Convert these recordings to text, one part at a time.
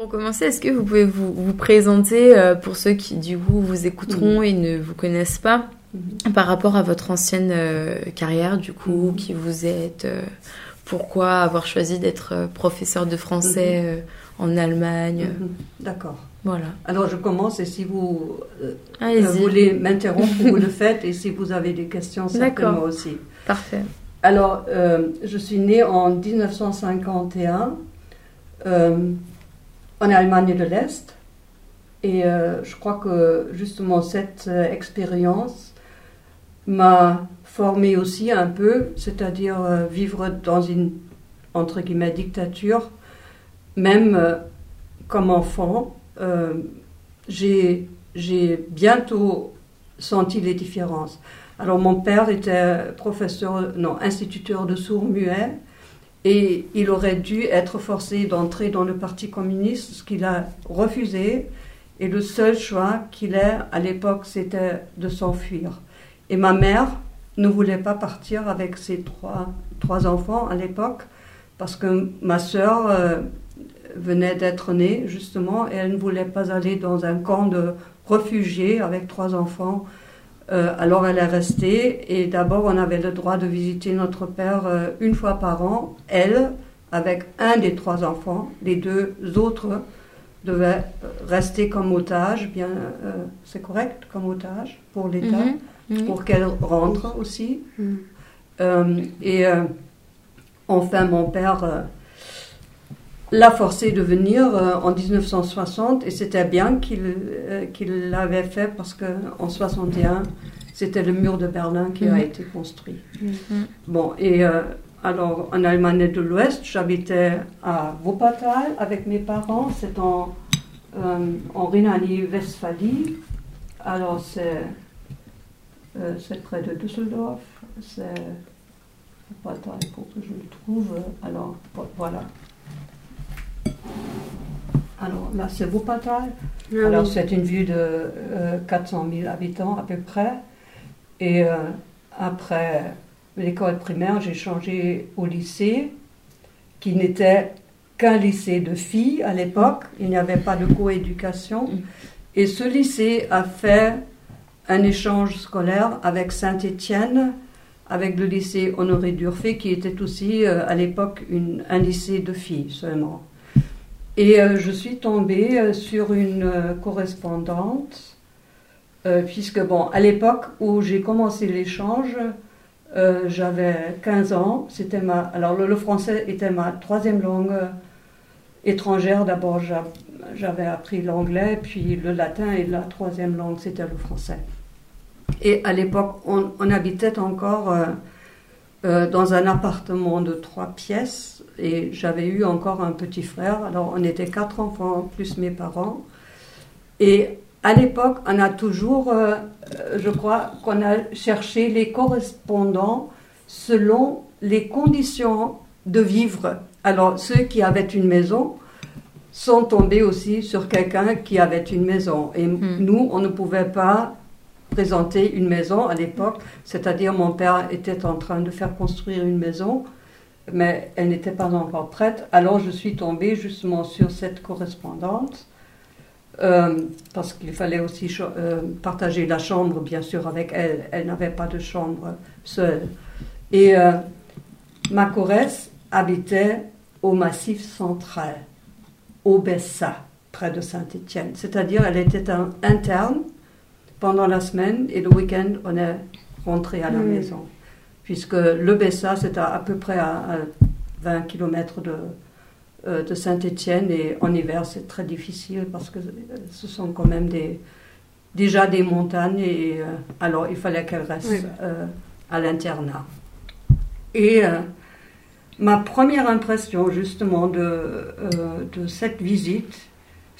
Pour commencer, est-ce que vous pouvez vous, vous présenter euh, pour ceux qui du coup vous écouteront et ne vous connaissent pas Mhm. par rapport à votre ancienne euh, carrière du coup, Mhm. qui vous êtes, euh, pourquoi avoir choisi d'être professeur de français euh, en Allemagne, Mhm. D'accord. voilà. Alors je commence et si vous voulez m'interrompre, vous le faites et si vous avez des questions, certainement aussi. Parfait. Alors, je suis née en 1951 euh, en Allemagne de l'Est. Et euh, je crois que justement cette euh, expérience m'a formée aussi un peu, c'est-à-dire euh, vivre dans une, entre guillemets, dictature, même comme enfant. j'ai bientôt senti les différences. Alors mon père était professeur, non, instituteur de sourds-muets et il aurait dû être forcé d'entrer dans le Parti communiste, ce qu'il a refusé. Et le seul choix qu'il ait à l'époque, c'était de s'enfuir. Et ma mère ne voulait pas partir avec ses trois, trois enfants à l'époque parce que ma sœur euh, venait d'être née justement et elle ne voulait pas aller dans un camp de réfugiés avec trois enfants. Euh, alors elle est restée et d'abord on avait le droit de visiter notre père euh, une fois par an. Elle, avec un des trois enfants, les deux autres devaient rester comme otage. Bien, euh, c'est correct comme otage pour l'État, Mhm. Pour qu'elle rentre aussi. Mhm. Euh, et euh, enfin, mon père euh, l'a forcé de venir euh, en 1960 et c'était bien qu'il euh, l'avait fait parce qu'en 61, c'était le mur de Berlin qui a Mhm. été construit. Mhm. Bon, et euh, alors en Allemagne de l'Ouest, j'habitais à Wuppertal avec mes parents. C'est en, euh, en Rhénanie-Westphalie. Alors c'est près de Düsseldorf. C'est Wuppertal, faut que je le trouve. Alors vo- voilà. Alors là c'est Wuppertal. Ah Alors, oui. c'est une ville de euh, 400 000 habitants à peu près. Et euh, après l'école primaire, j'ai changé au lycée, qui n'était qu'un lycée de filles à l'époque. Il n'y avait pas de coéducation. Mm. Et ce lycée a fait un échange scolaire avec Saint-Étienne, avec le lycée Honoré d'Urfé, qui était aussi euh, à l'époque un lycée de filles seulement. Et euh, je suis tombée euh, sur une euh, correspondante, puisque, bon, à l'époque où j'ai commencé l'échange, j'avais 15 ans. C'était ma, alors, le, français était ma troisième langue étrangère. D'abord, j'a- j'avais appris l'anglais, puis le latin, et la troisième langue, c'était le français. Et à l'époque, on, habitait encore euh, dans un appartement de trois pièces et j'avais eu encore un petit frère. Alors on était quatre enfants plus mes parents. Et à l'époque, on a toujours, euh, euh, je crois, qu'on a cherché les correspondants selon les conditions de vivre. Alors ceux qui avaient une maison sont tombés aussi sur quelqu'un qui avait une maison. Et Mm. nous, on ne pouvait pas présenter une maison à l'époque, c'est-à-dire mon père était en train de faire construire une maison, mais elle n'était pas encore prête. Alors je suis tombée justement sur cette correspondante, euh, parce qu'il fallait aussi euh, partager la chambre, bien sûr, avec elle. Elle n'avait pas de chambre seule. Et euh, ma Corrèze habitait au Massif central, au Bessa, près de Saint-Étienne. C'est-à-dire, elle était un- interne pendant la semaine et le week-end, on est rentré à la Mm. maison. Puisque le Bessa, c'est à, à peu près à, à 20 km de, euh, de Saint-Étienne et en hiver, c'est très difficile parce que euh, ce sont quand même des, déjà des montagnes et euh, alors il fallait qu'elle reste Oui. euh, à l'internat. Et ma première impression justement de, de cette visite,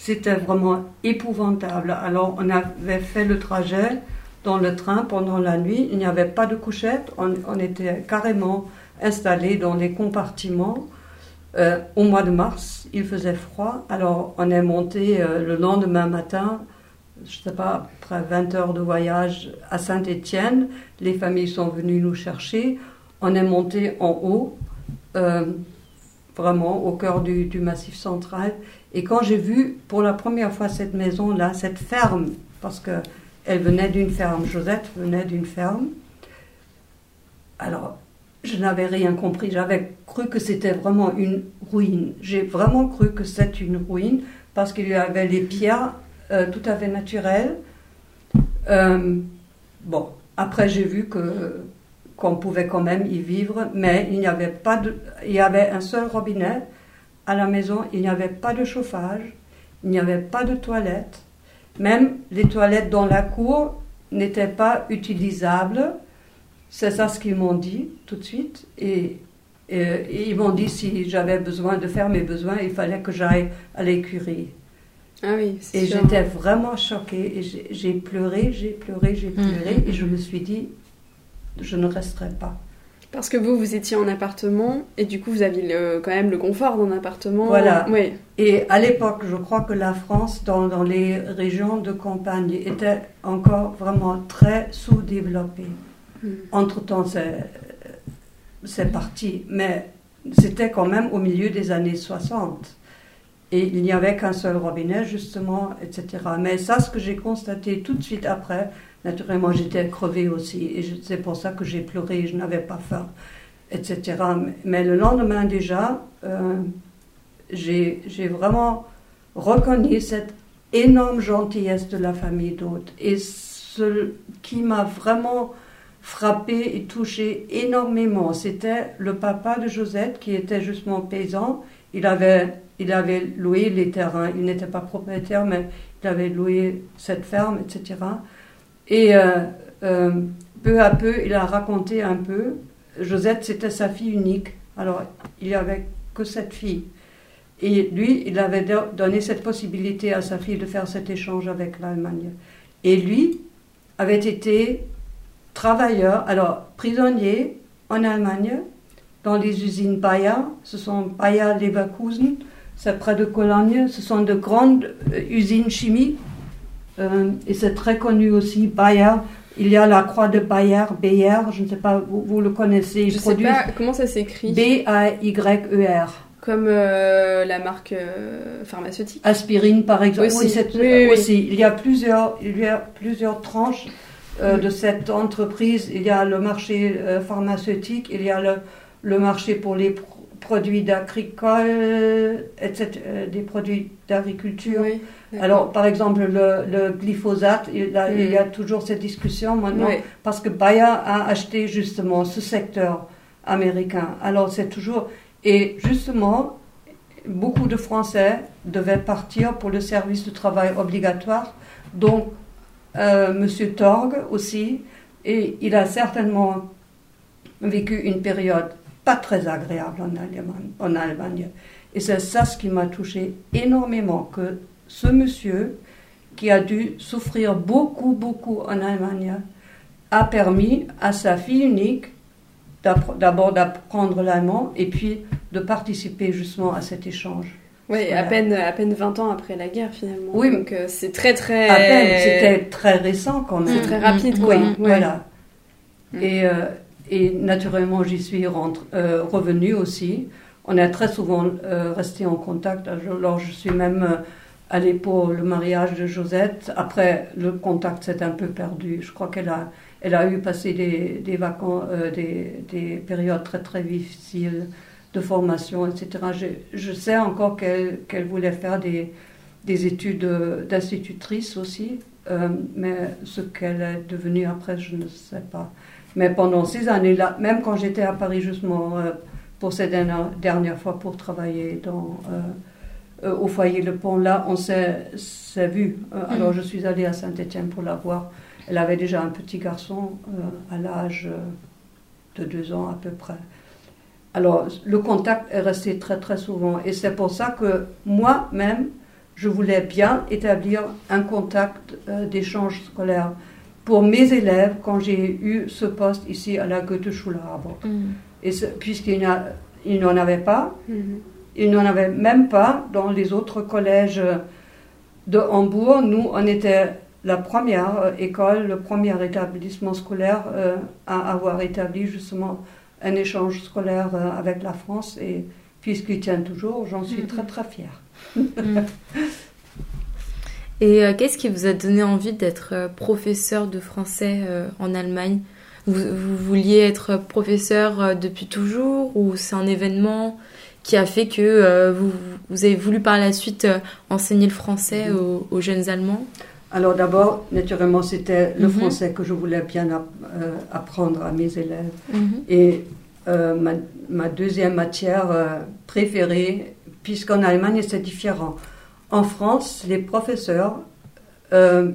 c'était vraiment épouvantable. Alors on avait fait le trajet dans le train pendant la nuit, il n'y avait pas de couchette, on, était carrément installés dans les compartiments. Euh, au mois de mars, il faisait froid, alors on est monté euh, le lendemain matin, je ne sais pas, après 20 heures de voyage à Saint-Étienne. Les familles sont venues nous chercher. On est monté en haut, euh, vraiment au cœur du massif central. Et quand j'ai vu pour la première fois cette maison-là, cette ferme, parce que elle venait d'une ferme, Josette venait d'une ferme, alors je n'avais rien compris. J'avais cru que c'était vraiment une ruine. J'ai vraiment cru que c'était une ruine parce qu'il y avait les pierres euh, tout à fait naturelles. Euh, bon, après j'ai vu que qu'on pouvait quand même y vivre, mais il n'y avait pas de, il y avait un seul robinet à la maison, il n'y avait pas de chauffage, il n'y avait pas de toilettes, même les toilettes dans la cour n'étaient pas utilisables. C'est ça ce qu'ils m'ont dit tout de suite. Et, ils m'ont dit si j'avais besoin de faire mes besoins, il fallait que j'aille à l'écurie. Ah oui, et j'étais vraiment choquée. Et j'ai pleuré, j'ai pleuré, j'ai pleuré. Mm-hmm. Et je me suis dit, je ne resterai pas. Parce que vous, vous étiez en appartement et du coup, vous aviez quand même le confort d'un appartement. Voilà. Oui. Et à l'époque, je crois que la France, dans, dans les régions de campagne, était encore vraiment très sous-développée. Hmm. Entre-temps, c'est parti. Mais c'était quand même au milieu des années 60. Et il n'y avait qu'un seul robinet, justement, etc. Mais ça, ce que j'ai constaté tout de suite après, naturellement, j'étais crevée aussi. Et c'est pour ça que j'ai pleuré, je n'avais pas faim, etc. Mais le lendemain déjà, euh, j'ai vraiment reconnu cette énorme gentillesse de la famille d'hôtes. Et ce qui m'a vraiment frappé et touché énormément, c'était le papa de Josette, qui était justement paysan. Il avait il avait loué les terrains. Il n'était pas propriétaire, mais il avait loué cette ferme, etc. Et euh, euh, peu à peu, il a raconté un peu. Josette, c'était sa fille unique. Alors, il n'y avait que cette fille. Et lui, il avait donné cette possibilité à sa fille de faire cet échange avec l'Allemagne. Et lui avait été travailleur, alors prisonnier en Allemagne, dans les usines Bayer. Ce sont Bayer Leverkusen c'est près de Cologne. Ce sont de grandes euh, usines chimiques. Euh, et c'est très connu aussi, Bayer. Il y a la croix de Bayer, Bayer, je ne sais pas, vous, le connaissez. Je ne sais pas, comment ça s'écrit B-A-Y-E-R. Comme euh, la marque pharmaceutique Aspirine, par exemple. Aussi, oui, aussi. Il, y a plusieurs, il y a plusieurs tranches de cette entreprise. Il y a le marché pharmaceutique, il y a le, le marché pour les produits d'agricole, etc., euh, des produits d'agriculture. Alors, par exemple, le, glyphosate, il, y a mm. toujours cette discussion maintenant, parce que Bayer a acheté justement ce secteur américain. Alors, c'est toujours. Et justement, beaucoup de Français devaient partir pour le service de travail obligatoire. Donc, euh, Monsieur Torg aussi, et il a certainement vécu une période pas très agréable en Allemagne. En Allemagne. Et c'est ça ce qui m'a touché énormément, que ce monsieur, qui a dû souffrir beaucoup, beaucoup en Allemagne, a permis à sa fille unique d'abord d'apprendre l'allemand et puis de participer justement à cet échange. Oui, à peine, à peine 20 ans après la guerre finalement. Oui, donc euh, c'est très très. À peine, c'était très récent quand même. C'est très rapide, quoi. Oui, voilà. Mm. Et, euh, et naturellement, j'y suis euh, revenue aussi. On est très souvent euh, resté en contact. Alors, je suis même euh, allée pour le mariage de Josette. Après, le contact s'est un peu perdu. Je crois qu'elle a, elle a eu passé des, des vacances, des, des, périodes très très difficiles de formation, etc. Je, sais encore qu'elle voulait faire des, des études d'institutrice aussi, mais ce qu'elle est devenue après, je ne sais pas. Mais pendant ces années-là, même quand j'étais à Paris justement euh, pour cette dernière, fois pour travailler dans, euh, euh, au foyer Le Pont, là, on s'est vu. Mm. Alors je suis allée à Saint-Étienne pour la voir. Elle avait déjà un petit garçon à l'âge de deux ans à peu près. Alors le contact est resté très très souvent. Et c'est pour ça que moi-même, je voulais bien établir un contact d'échange scolaire pour mes élèves quand j'ai eu ce poste ici à la Goethe-Schule mm. Et puisqu'il n'en avait pas, mm-hmm. il n'en avait même pas dans les autres collèges de Hambourg. Nous, on était la première euh, école, le premier établissement scolaire euh, à avoir établi justement un échange scolaire euh, avec la France. Et puisqu'il tient toujours, j'en suis mm-hmm. très très fière. Et euh, qu'est-ce qui vous a donné envie d'être euh, professeur de français euh, en Allemagne? Vous, vous, vouliez être professeur depuis toujours ou c'est un événement qui a fait que euh, vous, vous, avez voulu par la suite euh, enseigner le français Mhm. aux, aux jeunes Allemands? Alors d'abord, naturellement, c'était le Mhm. français que je voulais bien app- euh, apprendre à mes élèves. Mhm. Et ma, ma deuxième matière préférée, puisqu'en Allemagne c'est différent. En France, les professeurs euh,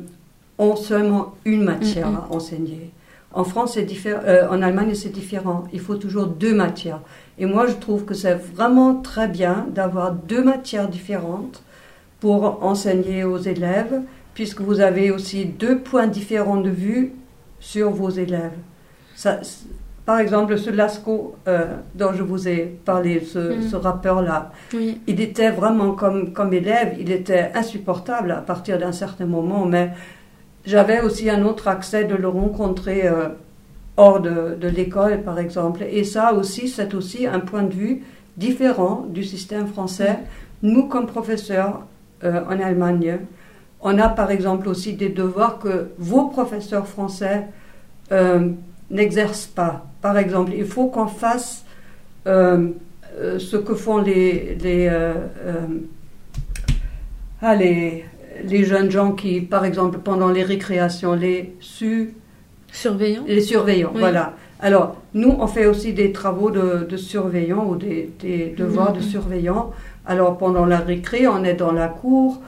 ont seulement une matière Mhm. à enseigner. En France, c'est différent. euh, en Allemagne, c'est différent. Il faut toujours deux matières. Et moi, je trouve que c'est vraiment très bien d'avoir deux matières différentes pour enseigner aux élèves, puisque vous avez aussi deux points différents de vue sur vos élèves. Ça, par exemple, ce Lasco euh, dont je vous ai parlé, ce, Mm. ce rappeur-là, Oui. il était vraiment comme, comme élève, il était insupportable à partir d'un certain moment, mais j'avais aussi un autre accès de le rencontrer euh, hors de, de l'école, par exemple. Et ça aussi, c'est aussi un point de vue différent du système français. Nous, comme professeurs euh, en Allemagne, on a par exemple aussi des devoirs que vos professeurs français n'exercent pas. Par exemple, il faut qu'on fasse euh, euh, ce que font les, les, euh, ah, les, les jeunes gens qui, par exemple, pendant les récréations, les su, Surveillant les surveillants, Oui. voilà. Alors, nous, on fait aussi des travaux de, de surveillants ou des, des devoirs de Mhm. surveillants. Alors, pendant la récré, on est dans la cour.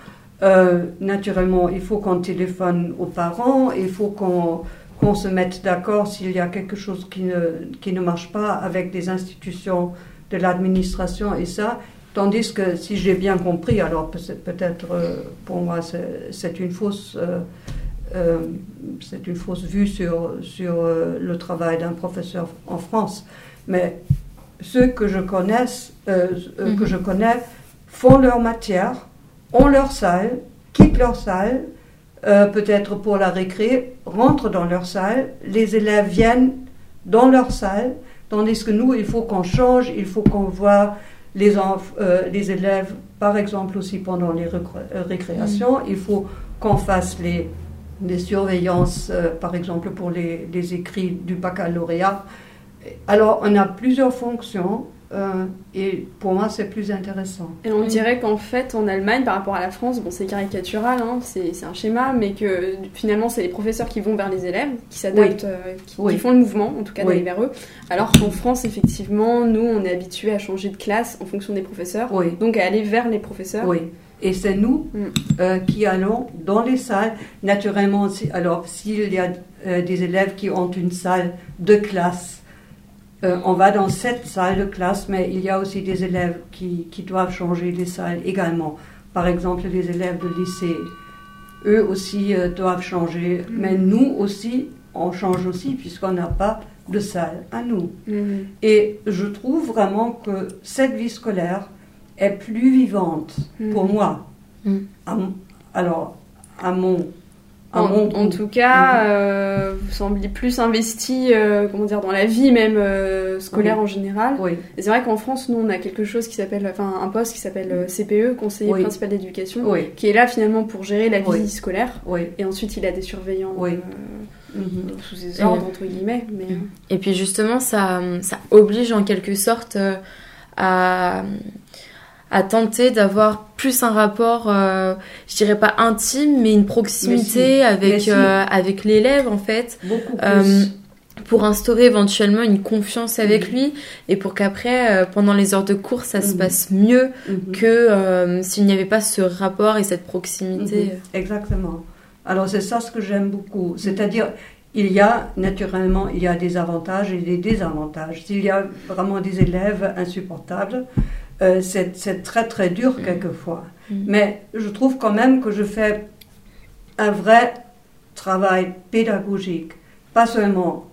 Euh, naturellement, il faut qu'on téléphone aux parents, il faut qu'on qu'on se mette d'accord s'il y a quelque chose qui ne, qui ne marche pas avec des institutions de l'administration et ça. Tandis que, si j'ai bien compris, alors peut- peut-être euh, pour moi c'est une fausse... euh, euh, c'est une fausse vue sur, sur le travail d'un professeur en France. Mais ceux que je connaisse, euh, euh, que je connais font leur matière, ont leur salle, quittent leur salle, peut-être pour la récré, rentrent dans leur salle, les élèves viennent dans leur salle, tandis que nous, il faut qu'on change, il faut qu'on voit les, euh, les élèves, par exemple aussi pendant les euh, récréations, il faut qu'on fasse les, les surveillances, euh, par exemple pour les, les écrits du baccalauréat. Alors, on a plusieurs fonctions euh, et pour moi, c'est plus intéressant. Et on dirait qu'en fait, en Allemagne, par rapport à la France, bon, c'est caricatural, hein, c'est un schéma, mais que finalement, c'est les professeurs qui vont vers les élèves, qui s'adaptent, euh, qui, Oui. qui font le mouvement, en tout cas, Oui. d'aller vers eux. Alors qu'en France, effectivement, nous, on est habitués à changer de classe en fonction des professeurs, donc à aller vers les professeurs. Et c'est nous Mm. euh, qui allons dans les salles. Naturellement, si- alors s'il y a des élèves qui ont une salle de classe, euh, on va dans cette salle de classe, mais il y a aussi des élèves qui, qui doivent changer les salles également. Par exemple, les élèves de lycée, eux aussi euh, doivent changer. Mais nous aussi, on change aussi puisqu'on n'a pas de salle à nous. Mhm. Et je trouve vraiment que cette vie scolaire est plus vivante pour Mhm. moi. Mm. À alors, à mon, En, tout cas, Mhm. euh, vous semblez plus investi, euh, comment dire, dans la vie même euh, scolaire Oui. en général. Oui, Et c'est vrai qu'en France, nous, on a quelque chose qui s'appelle, enfin, un poste qui s'appelle CPE, conseiller Oui. principal d'éducation, qui est là finalement pour gérer la vie scolaire. Et ensuite, il a des surveillants Mhm. sous ses ordres, entre guillemets. Mais, euh, Et puis justement, ça, ça oblige en quelque sorte à, à tenter d'avoir plus un rapport, euh, je dirais pas intime, mais une proximité Mais si. avec, si. euh, avec l'élève en fait, Beaucoup plus. Euh, pour instaurer éventuellement une confiance avec lui et pour qu'après, pendant les heures de cours, ça se Mhm. passe mieux Mhm. que s'il n'y avait pas ce rapport et cette proximité. Mhm. Exactement. Alors c'est ça ce que j'aime beaucoup. C'est-à-dire, il y a naturellement, il y a des avantages et des désavantages. S'il y a vraiment des élèves insupportables, euh, c'est très très dur Mhm. quelquefois. Mhm. Mais je trouve quand même que je fais un vrai travail pédagogique, pas seulement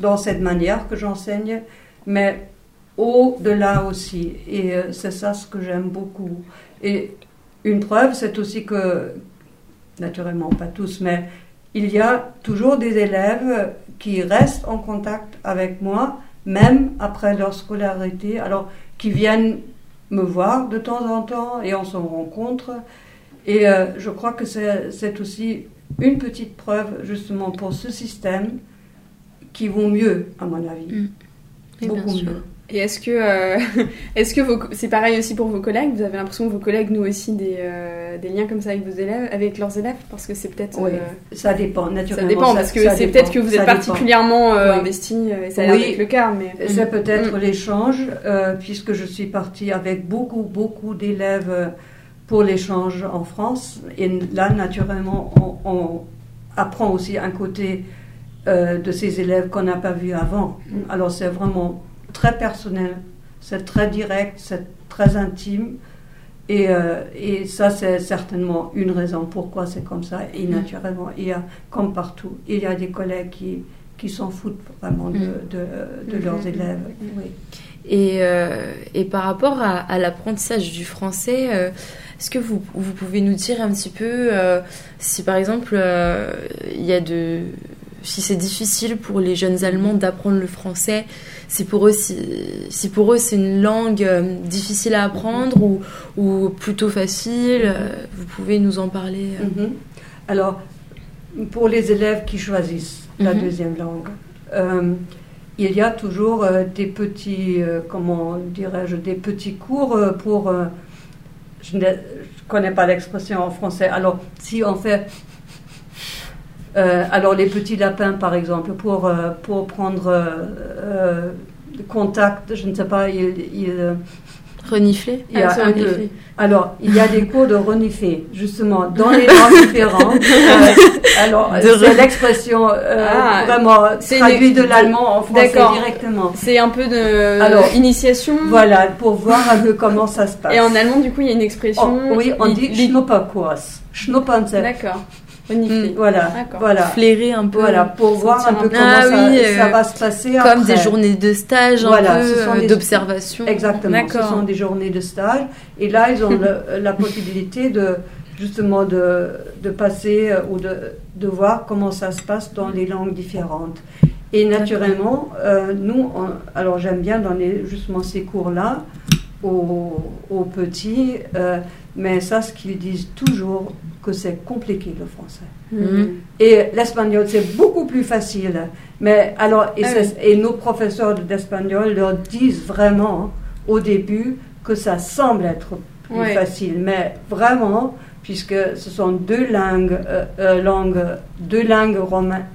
dans cette manière que j'enseigne, mais au-delà aussi. Et euh, c'est ça ce que j'aime beaucoup. Et une preuve, c'est aussi que, naturellement pas tous, mais il y a toujours des élèves qui restent en contact avec moi, même après leur scolarité, alors qui viennent me voir de temps en temps et on se rencontre. Et euh, je crois que c'est aussi une petite preuve justement pour ce système qui vaut mieux, à mon avis. Mm. Beaucoup mieux. Et est-ce que, euh, est-ce que c'est pareil aussi pour vos collègues? Vous avez l'impression que vos collègues nouent aussi des, euh, des, liens comme ça avec vos élèves, avec leurs élèves, parce que c'est peut-être. Oui, ça dépend naturellement. Ça dépend parce que c'est peut-être que vous êtes particulièrement investi, et ça a oui, le cas, mais. C'est peut-être mm. l'échange, puisque je suis partie avec beaucoup, beaucoup d'élèves pour l'échange en France. Et là, naturellement, on, apprend aussi un côté euh, de ces élèves qu'on n'a pas vu avant. Mm. Alors c'est vraiment très personnel, c'est très direct, c'est très intime. Et, euh, et ça, c'est certainement une raison pourquoi c'est comme ça. Et mm. naturellement, il y a, comme partout, il y a des collègues qui, qui s'en foutent vraiment de, mm. de, de leurs élèves. Oui. Et, euh, et, par rapport à, à l'apprentissage du français, est-ce que vous, vous, pouvez nous dire un petit peu euh, si par exemple euh, il y a de si c'est difficile pour les jeunes Allemands d'apprendre le français, si pour eux si, si pour eux c'est une langue euh, difficile à apprendre ou, ou plutôt facile, vous pouvez nous en parler. Mhm. Alors pour les élèves qui choisissent la mhm. deuxième langue. il y a toujours des petits, comment dirais-je, des petits cours pour je ne connais pas l'expression en français. Alors, si on fait. Euh, alors, les petits lapins, par exemple, pour, euh, pour prendre euh, contact, je ne sais pas, ils. renifler il y a ah, un peu. Alors, il y a des cours de renifler, justement, dans les langues différentes. alors, c'est l'expression ah, vraiment traduite de l'allemand en français directement. C'est un peu de alors, initiation. Voilà, pour voir un peu comment ça se passe. Et en allemand, du coup, il y a une expression. Oh, oui, on dit Schnupperkurs. Schnuppern, D'accord. Mm, voilà, voilà. Flairer un peu. Voilà, pour voir un peu comment ah ça, ça, va se passer. Comme des journées de stage, un peu d'observation. Exactement, ce sont des journées de stage. Et là, ils ont la possibilité de justement de, de passer euh, ou de, de, voir comment ça se passe dans les langues différentes. Et naturellement, euh, nous, alors j'aime bien donner justement ces cours-là aux, aux, petits, euh, mais ça, ce qu'ils disent toujours, que c'est compliqué le français. Mhm. Et l'espagnol, c'est beaucoup plus facile. Mais alors, et, ah et nos professeurs d'espagnol leur disent vraiment au début que ça semble être plus facile. Mais vraiment, puisque ce sont deux langues, euh, euh, langues, deux langues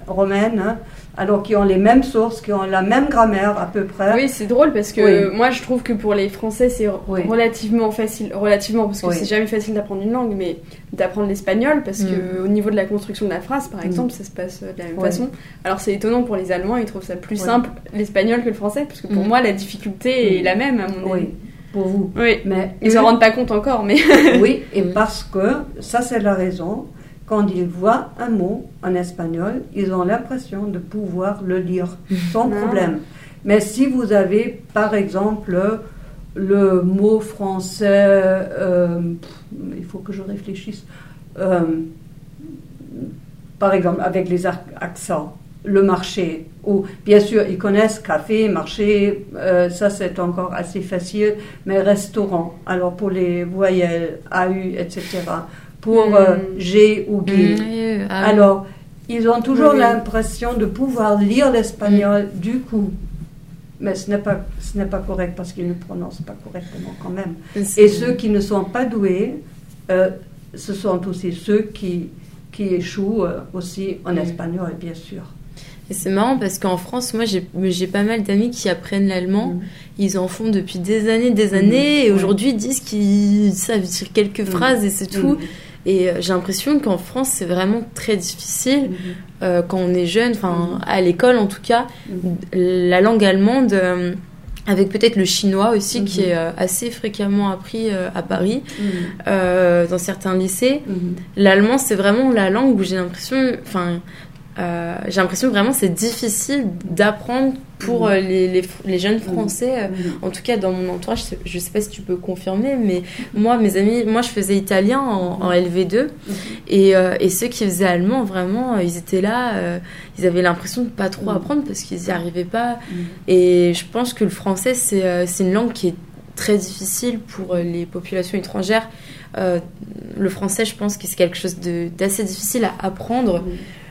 romaines, hein, alors qui ont les mêmes sources, qui ont la même grammaire à peu près. Oui, c'est drôle parce que moi je trouve que pour les Français c'est relativement facile, relativement parce que c'est jamais facile d'apprendre une langue, mais d'apprendre l'espagnol parce que mm. au niveau de la construction de la phrase, par mm. exemple, ça se passe de la même façon. Alors c'est étonnant pour les Allemands, ils trouvent ça plus simple l'espagnol que le français, parce que pour mm. moi la difficulté est la même à mon avis pour vous. Oui, mais ils s'en rendent pas compte encore, mais. oui, et parce que ça, c'est la raison. Quand ils voient un mot en espagnol, ils ont l'impression de pouvoir le lire sans ah. problème. Mais si vous avez, par exemple, le mot français, euh, il faut que je réfléchisse, euh, par exemple, avec les accents le marché. Ou bien sûr, ils connaissent café, marché, euh, ça c'est encore assez facile, mais restaurant. Alors pour les voyelles AU, etc. Pour euh, mm. G ou G. Mm, ah Alors, ils ont toujours l'impression de pouvoir lire l'espagnol mm. du coup. Mais ce n'est pas, ce n'est pas correct parce qu'ils ne prononcent pas correctement quand même. Et ceux qui ne sont pas doués, euh, ce sont aussi ceux qui, qui échouent aussi en espagnol, bien sûr. Et c'est marrant parce qu'en France, moi, j'ai pas mal d'amis qui apprennent l'allemand. Ils en font depuis des années, des années. Et aujourd'hui, ils disent qu'ils savent quelques phrases et c'est tout. Et euh, j'ai l'impression qu'en France, c'est vraiment très difficile euh, quand on est jeune, enfin, à l'école en tout cas. La langue allemande. Euh, avec peut-être le chinois aussi, qui est assez fréquemment appris à Paris, dans certains lycées. L'allemand, c'est vraiment la langue où j'ai l'impression, enfin, euh, j'ai l'impression vraiment c'est difficile d'apprendre pour euh, les, les, jeunes français. Euh, en tout cas, dans mon entourage, je sais pas si tu peux confirmer, mais moi, mes amis, moi, je faisais italien en, LV2 et, et, ceux qui faisaient allemand, vraiment, ils étaient là, ils avaient l'impression de pas trop apprendre parce qu'ils n'y arrivaient pas. Et je pense que le français, c'est une langue qui est très difficile pour les populations étrangères. le français, je pense que c'est quelque chose d'assez difficile à apprendre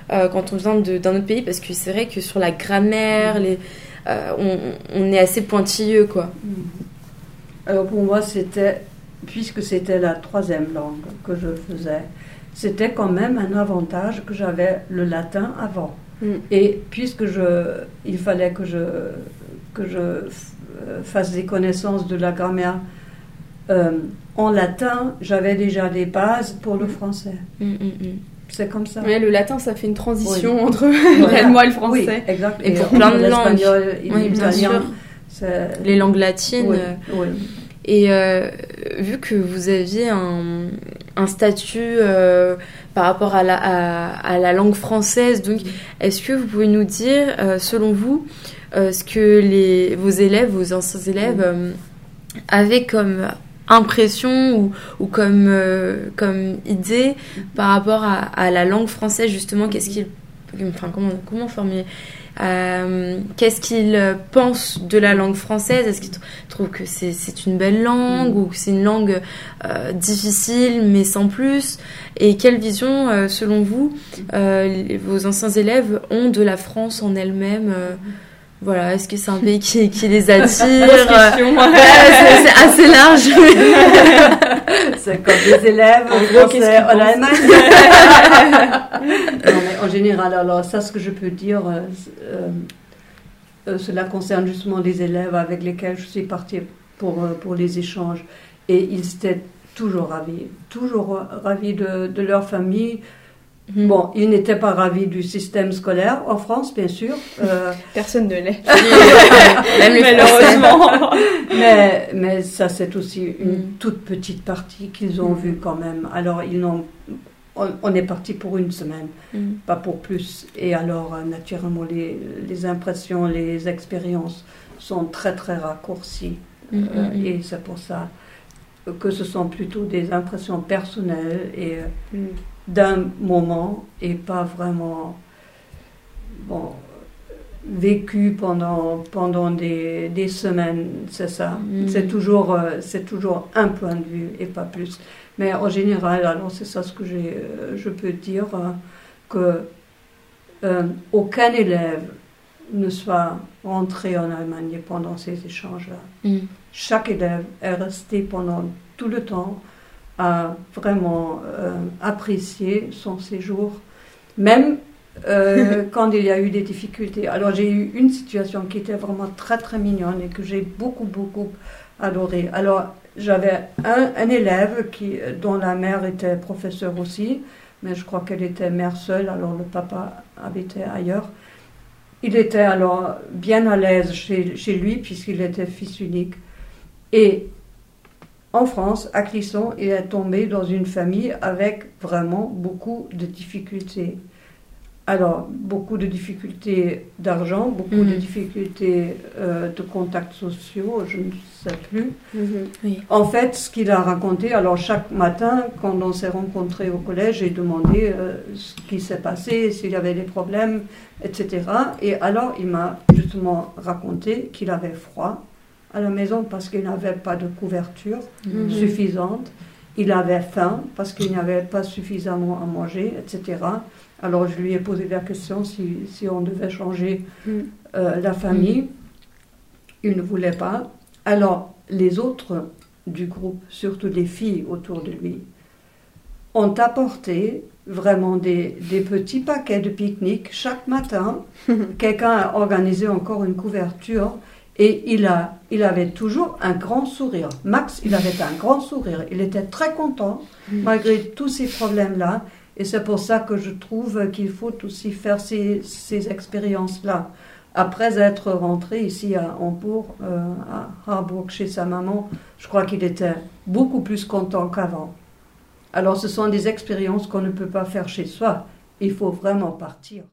quand on vient d'un autre pays, parce que c'est vrai que sur la grammaire, les, on, on, est assez pointilleux, quoi. Alors pour moi, c'était, puisque c'était la troisième langue que je faisais, c'était quand même un avantage que j'avais le latin avant. Mm. Et puisque je, il fallait que je, que je euh, fasse des connaissances de la grammaire euh, en latin, j'avais déjà des bases pour le mm. français. Mm, c'est comme ça. le latin, ça fait une transition entre moi et le français. Oui, exact. Et, pour plein de langues. l'italien. Les langues latines. Et euh, vu que vous aviez un, un statut euh, par rapport à la, à, la, langue française, donc est-ce que vous pouvez nous dire, euh, selon vous, ce que les, vos élèves, vos anciens élèves, avaient comme impression ou, ou comme, comme idée par rapport à, à, la langue française, justement, qu'est-ce qu'ils. Enfin, comment, comment formuler euh, qu'est-ce qu'il pense de la langue française? Est-ce qu'il trouve que c'est une belle langue ou que c'est une langue euh, difficile mais sans plus? Et quelle vision, euh, selon vous, vos anciens élèves ont de la France en elle-même voilà, est-ce que c'est un pays qui, qui les attire C'est assez large. c'est comme des élèves en français en Allemagne. non, mais en général, alors ça, ce que je peux dire, euh, euh, euh, cela concerne justement les élèves avec lesquels je suis partie pour, pour les échanges. Et ils étaient toujours ravis, toujours ravis de, de leur famille, Mhm. Bon, ils n'étaient pas ravis du système scolaire en France, bien sûr. Euh, Personne ne l'est. Malheureusement. mais, mais ça, c'est aussi une mhm. toute petite partie qu'ils ont vue quand même. Alors, ils n'ont on, est parti pour une semaine, mhm. pas pour plus. Et alors, euh, naturellement, les, les, impressions, les expériences sont très, très raccourcies. Euh, et c'est pour ça que ce sont plutôt des impressions personnelles et d'un moment et pas vraiment bon, vécu pendant, pendant des, des semaines, c'est ça. Mm. C'est toujours, euh, c'est toujours un point de vue et pas plus. Mais en général, alors c'est ça ce que j'ai, euh, je peux dire, euh, que aucun élève ne soit rentré en Allemagne pendant ces échanges-là. Mm. Chaque élève est resté pendant tout le temps a vraiment euh, apprécié son séjour, même euh, quand il y a eu des difficultés. Alors j'ai eu une situation qui était vraiment très très mignonne et que j'ai beaucoup beaucoup adoré. Alors j'avais un, un, élève qui, dont la mère était professeure aussi, mais je crois qu'elle était mère seule, alors le papa habitait ailleurs. Il était alors bien à l'aise chez, chez lui puisqu'il était fils unique. Et en France, à Clisson, il est tombé dans une famille avec vraiment beaucoup de difficultés. Alors, beaucoup de difficultés d'argent, beaucoup de mhm. difficultés euh, de contacts sociaux, je ne sais plus. Mhm. En fait, ce qu'il a raconté, alors chaque matin, quand on s'est rencontrés au collège, j'ai demandé euh, ce qui s'est passé, s'il y avait des problèmes, etc. Et alors, il m'a justement raconté qu'il avait froid, à la maison parce qu'il n'avait pas de couverture mhm. suffisante. Il avait faim parce qu'il n'y avait pas suffisamment à manger, etc. Alors je lui ai posé la question si, si on devait changer mhm. euh, la famille. Il ne voulait pas. Alors les autres du groupe, surtout les filles autour de lui, ont apporté vraiment des, des petits paquets de pique-nique chaque matin. Quelqu'un a organisé encore une couverture et il, a, il avait toujours un grand sourire. Max, il avait un grand sourire. Il était très content, mm. malgré tous ces problèmes-là. Et c'est pour ça que je trouve qu'il faut aussi faire ces, ces expériences-là. Après être rentré ici à Hambourg, euh, à Harburg, chez sa maman, je crois qu'il était beaucoup plus content qu'avant. Alors ce sont des expériences qu'on ne peut pas faire chez soi. Il faut vraiment partir.